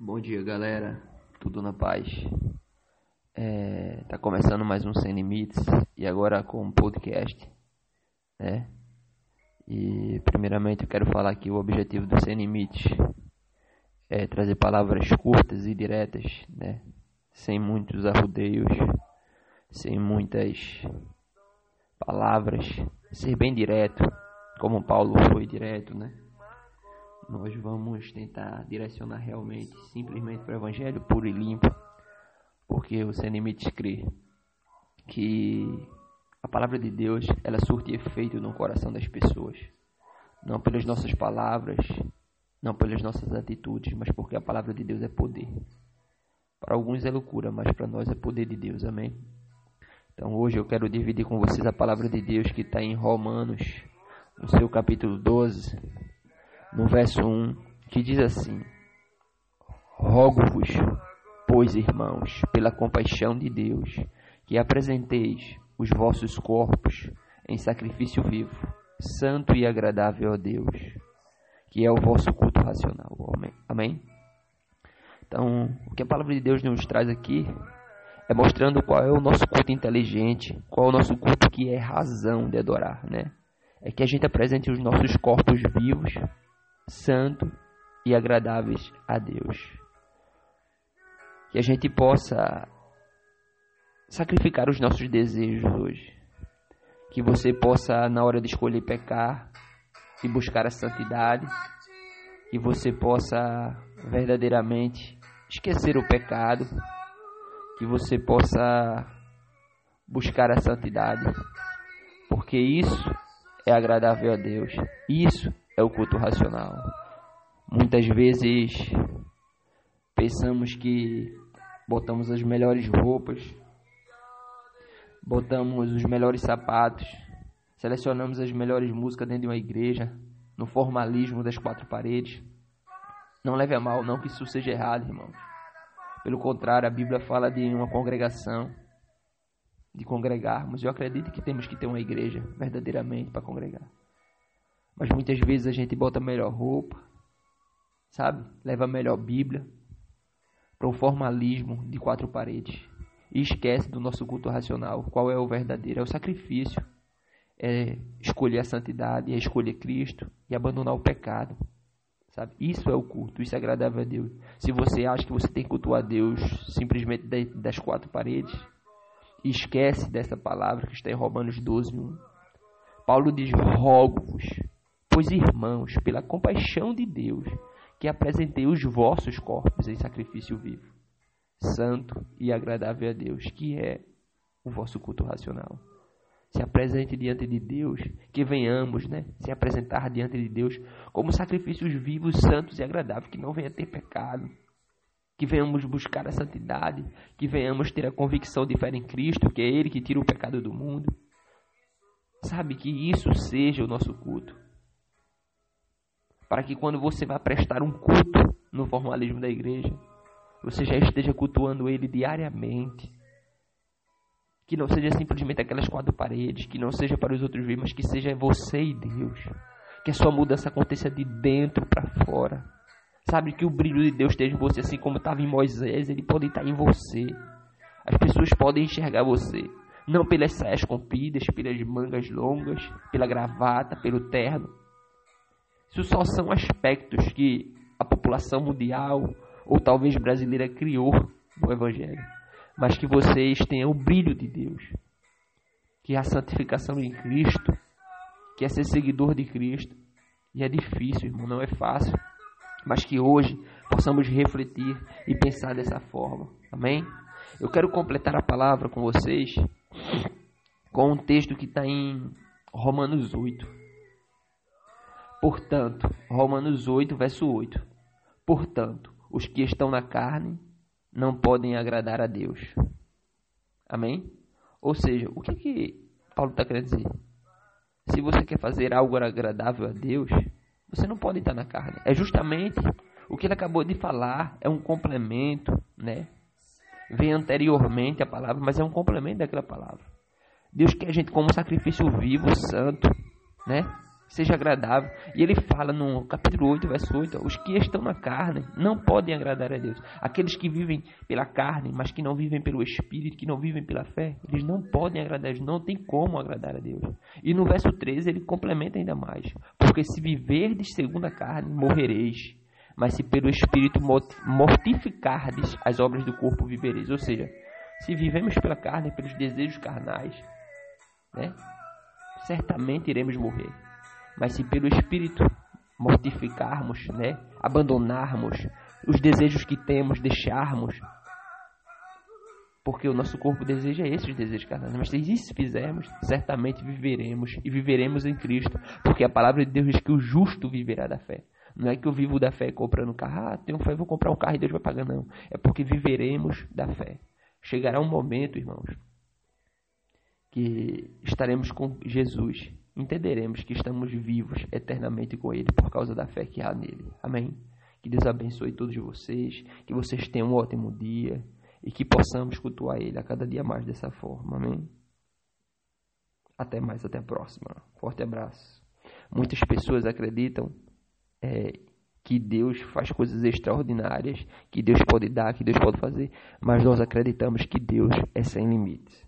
Bom dia, galera. Tudo na paz. É, tá começando mais um Sem Limites e agora com um podcast, né? E primeiramente eu quero falar que o objetivo do Sem Limites é trazer palavras curtas e diretas, né? Sem muitos arrudeios, sem muitas palavras, ser bem direto, como Paulo foi direto, né? Nós vamos tentar direcionar realmente, simplesmente para o Evangelho puro e limpo, porque o Sem Limites crê que a palavra de Deus ela surte efeito no coração das pessoas, não pelas nossas palavras, não pelas nossas atitudes, mas porque a palavra de Deus é poder. Para alguns é loucura, mas para nós é poder de Deus, amém? Então hoje eu quero dividir com vocês a palavra de Deus que está em Romanos, no seu capítulo 12, no verso 1, que diz assim: Rogo-vos, pois, irmãos, pela compaixão de Deus, que apresenteis os vossos corpos em sacrifício vivo, santo e agradável a Deus, que é o vosso culto racional. Amém? Então, o que a palavra de Deus nos traz aqui é mostrando qual é o nosso culto inteligente, qual é o nosso culto que é razão de adorar, né? É que a gente apresente os nossos corpos vivos santo e agradáveis a Deus. Que a gente possa sacrificar os nossos desejos hoje. Que você possa, na hora de escolher pecar e buscar a santidade, que você possa verdadeiramente esquecer o pecado, que você possa buscar a santidade, porque isso é agradável a Deus. Isso é o culto racional. Muitas vezes pensamos que botamos as melhores roupas, botamos os melhores sapatos, selecionamos as melhores músicas dentro de uma igreja, no formalismo das quatro paredes. Não leve a mal, não que isso seja errado, irmãos. Pelo contrário, a Bíblia fala de uma congregação, de congregarmos. Eu acredito que temos que ter uma igreja verdadeiramente para congregar. Mas muitas vezes a gente bota melhor roupa, sabe? Leva melhor Bíblia para um formalismo de quatro paredes e esquece do nosso culto racional. Qual é o verdadeiro? É o sacrifício. É escolher a santidade, é escolher Cristo e abandonar o pecado. Sabe? Isso é o culto, isso é agradável a Deus. Se você acha que você tem que cultuar Deus simplesmente das quatro paredes, esquece dessa palavra que está em Romanos 12, 1. Paulo diz: rogo-vos Pois, irmãos, pela compaixão de Deus, que apresentei os vossos corpos em sacrifício vivo, santo e agradável a Deus, que é o vosso culto racional. Se apresente diante de Deus, que venhamos, né, se apresentar diante de Deus como sacrifícios vivos, santos e agradáveis, que não venha ter pecado, que venhamos buscar a santidade, que venhamos ter a convicção de fé em Cristo, que é Ele que tira o pecado do mundo. Sabe que isso seja o nosso culto para que quando você vai prestar um culto no formalismo da igreja, você já esteja cultuando ele diariamente. Que não seja simplesmente aquelas quatro paredes, que não seja para os outros ver, mas que seja você e Deus. Que a sua mudança aconteça de dentro para fora. Sabe que o brilho de Deus esteja em você, assim como estava em Moisés, ele pode estar em você. As pessoas podem enxergar você, não pelas saias compridas, pelas mangas longas, pela gravata, pelo terno, isso só são aspectos que a população mundial ou talvez brasileira criou no Evangelho, mas que vocês tenham o brilho de Deus, que a santificação em Cristo, que é ser seguidor de Cristo. E é difícil, irmão, não é fácil, mas que hoje possamos refletir e pensar dessa forma. Amém? Eu quero completar a palavra com vocês com um texto que está em Romanos 8. Portanto, Romanos 8, verso 8. Portanto, os que estão na carne não podem agradar a Deus. Amém? Ou seja, o que, que Paulo está querendo dizer? Se você quer fazer algo agradável a Deus, você não pode estar na carne. É justamente o que ele acabou de falar, é um complemento, né? Vem anteriormente a palavra, mas é um complemento daquela palavra. Deus quer a gente como sacrifício vivo, santo, né? Seja agradável. E ele fala no capítulo 8, verso 8: os que estão na carne não podem agradar a Deus. Aqueles que vivem pela carne, mas que não vivem pelo Espírito, que não vivem pela fé, eles não podem agradar a Deus, não tem como agradar a Deus. E no verso 13 ele complementa ainda mais: porque se viverdes segundo a carne, morrereis. Mas se pelo Espírito mortificardes as obras do corpo, vivereis. Ou seja, se vivemos pela carne, pelos desejos carnais, né, certamente iremos morrer. Mas se pelo Espírito mortificarmos, né, abandonarmos os desejos que temos, deixarmos, porque o nosso corpo deseja esses desejos carnais. Mas se isso fizermos, certamente viveremos e viveremos em Cristo, porque a palavra de Deus diz que o justo viverá da fé. Não é que eu vivo da fé comprando carro, ah, tenho fé, vou comprar um carro e Deus vai pagar, não. É porque viveremos da fé. Chegará um momento, irmãos, que estaremos com Jesus entenderemos que estamos vivos eternamente com Ele por causa da fé que há nele. Amém? Que Deus abençoe todos vocês, que vocês tenham um ótimo dia e que possamos cultuar Ele a cada dia mais dessa forma. Amém? Até mais, até a próxima. Forte abraço. Muitas pessoas acreditam é, que Deus faz coisas extraordinárias, que Deus pode dar, que Deus pode fazer, mas nós acreditamos que Deus é sem limites.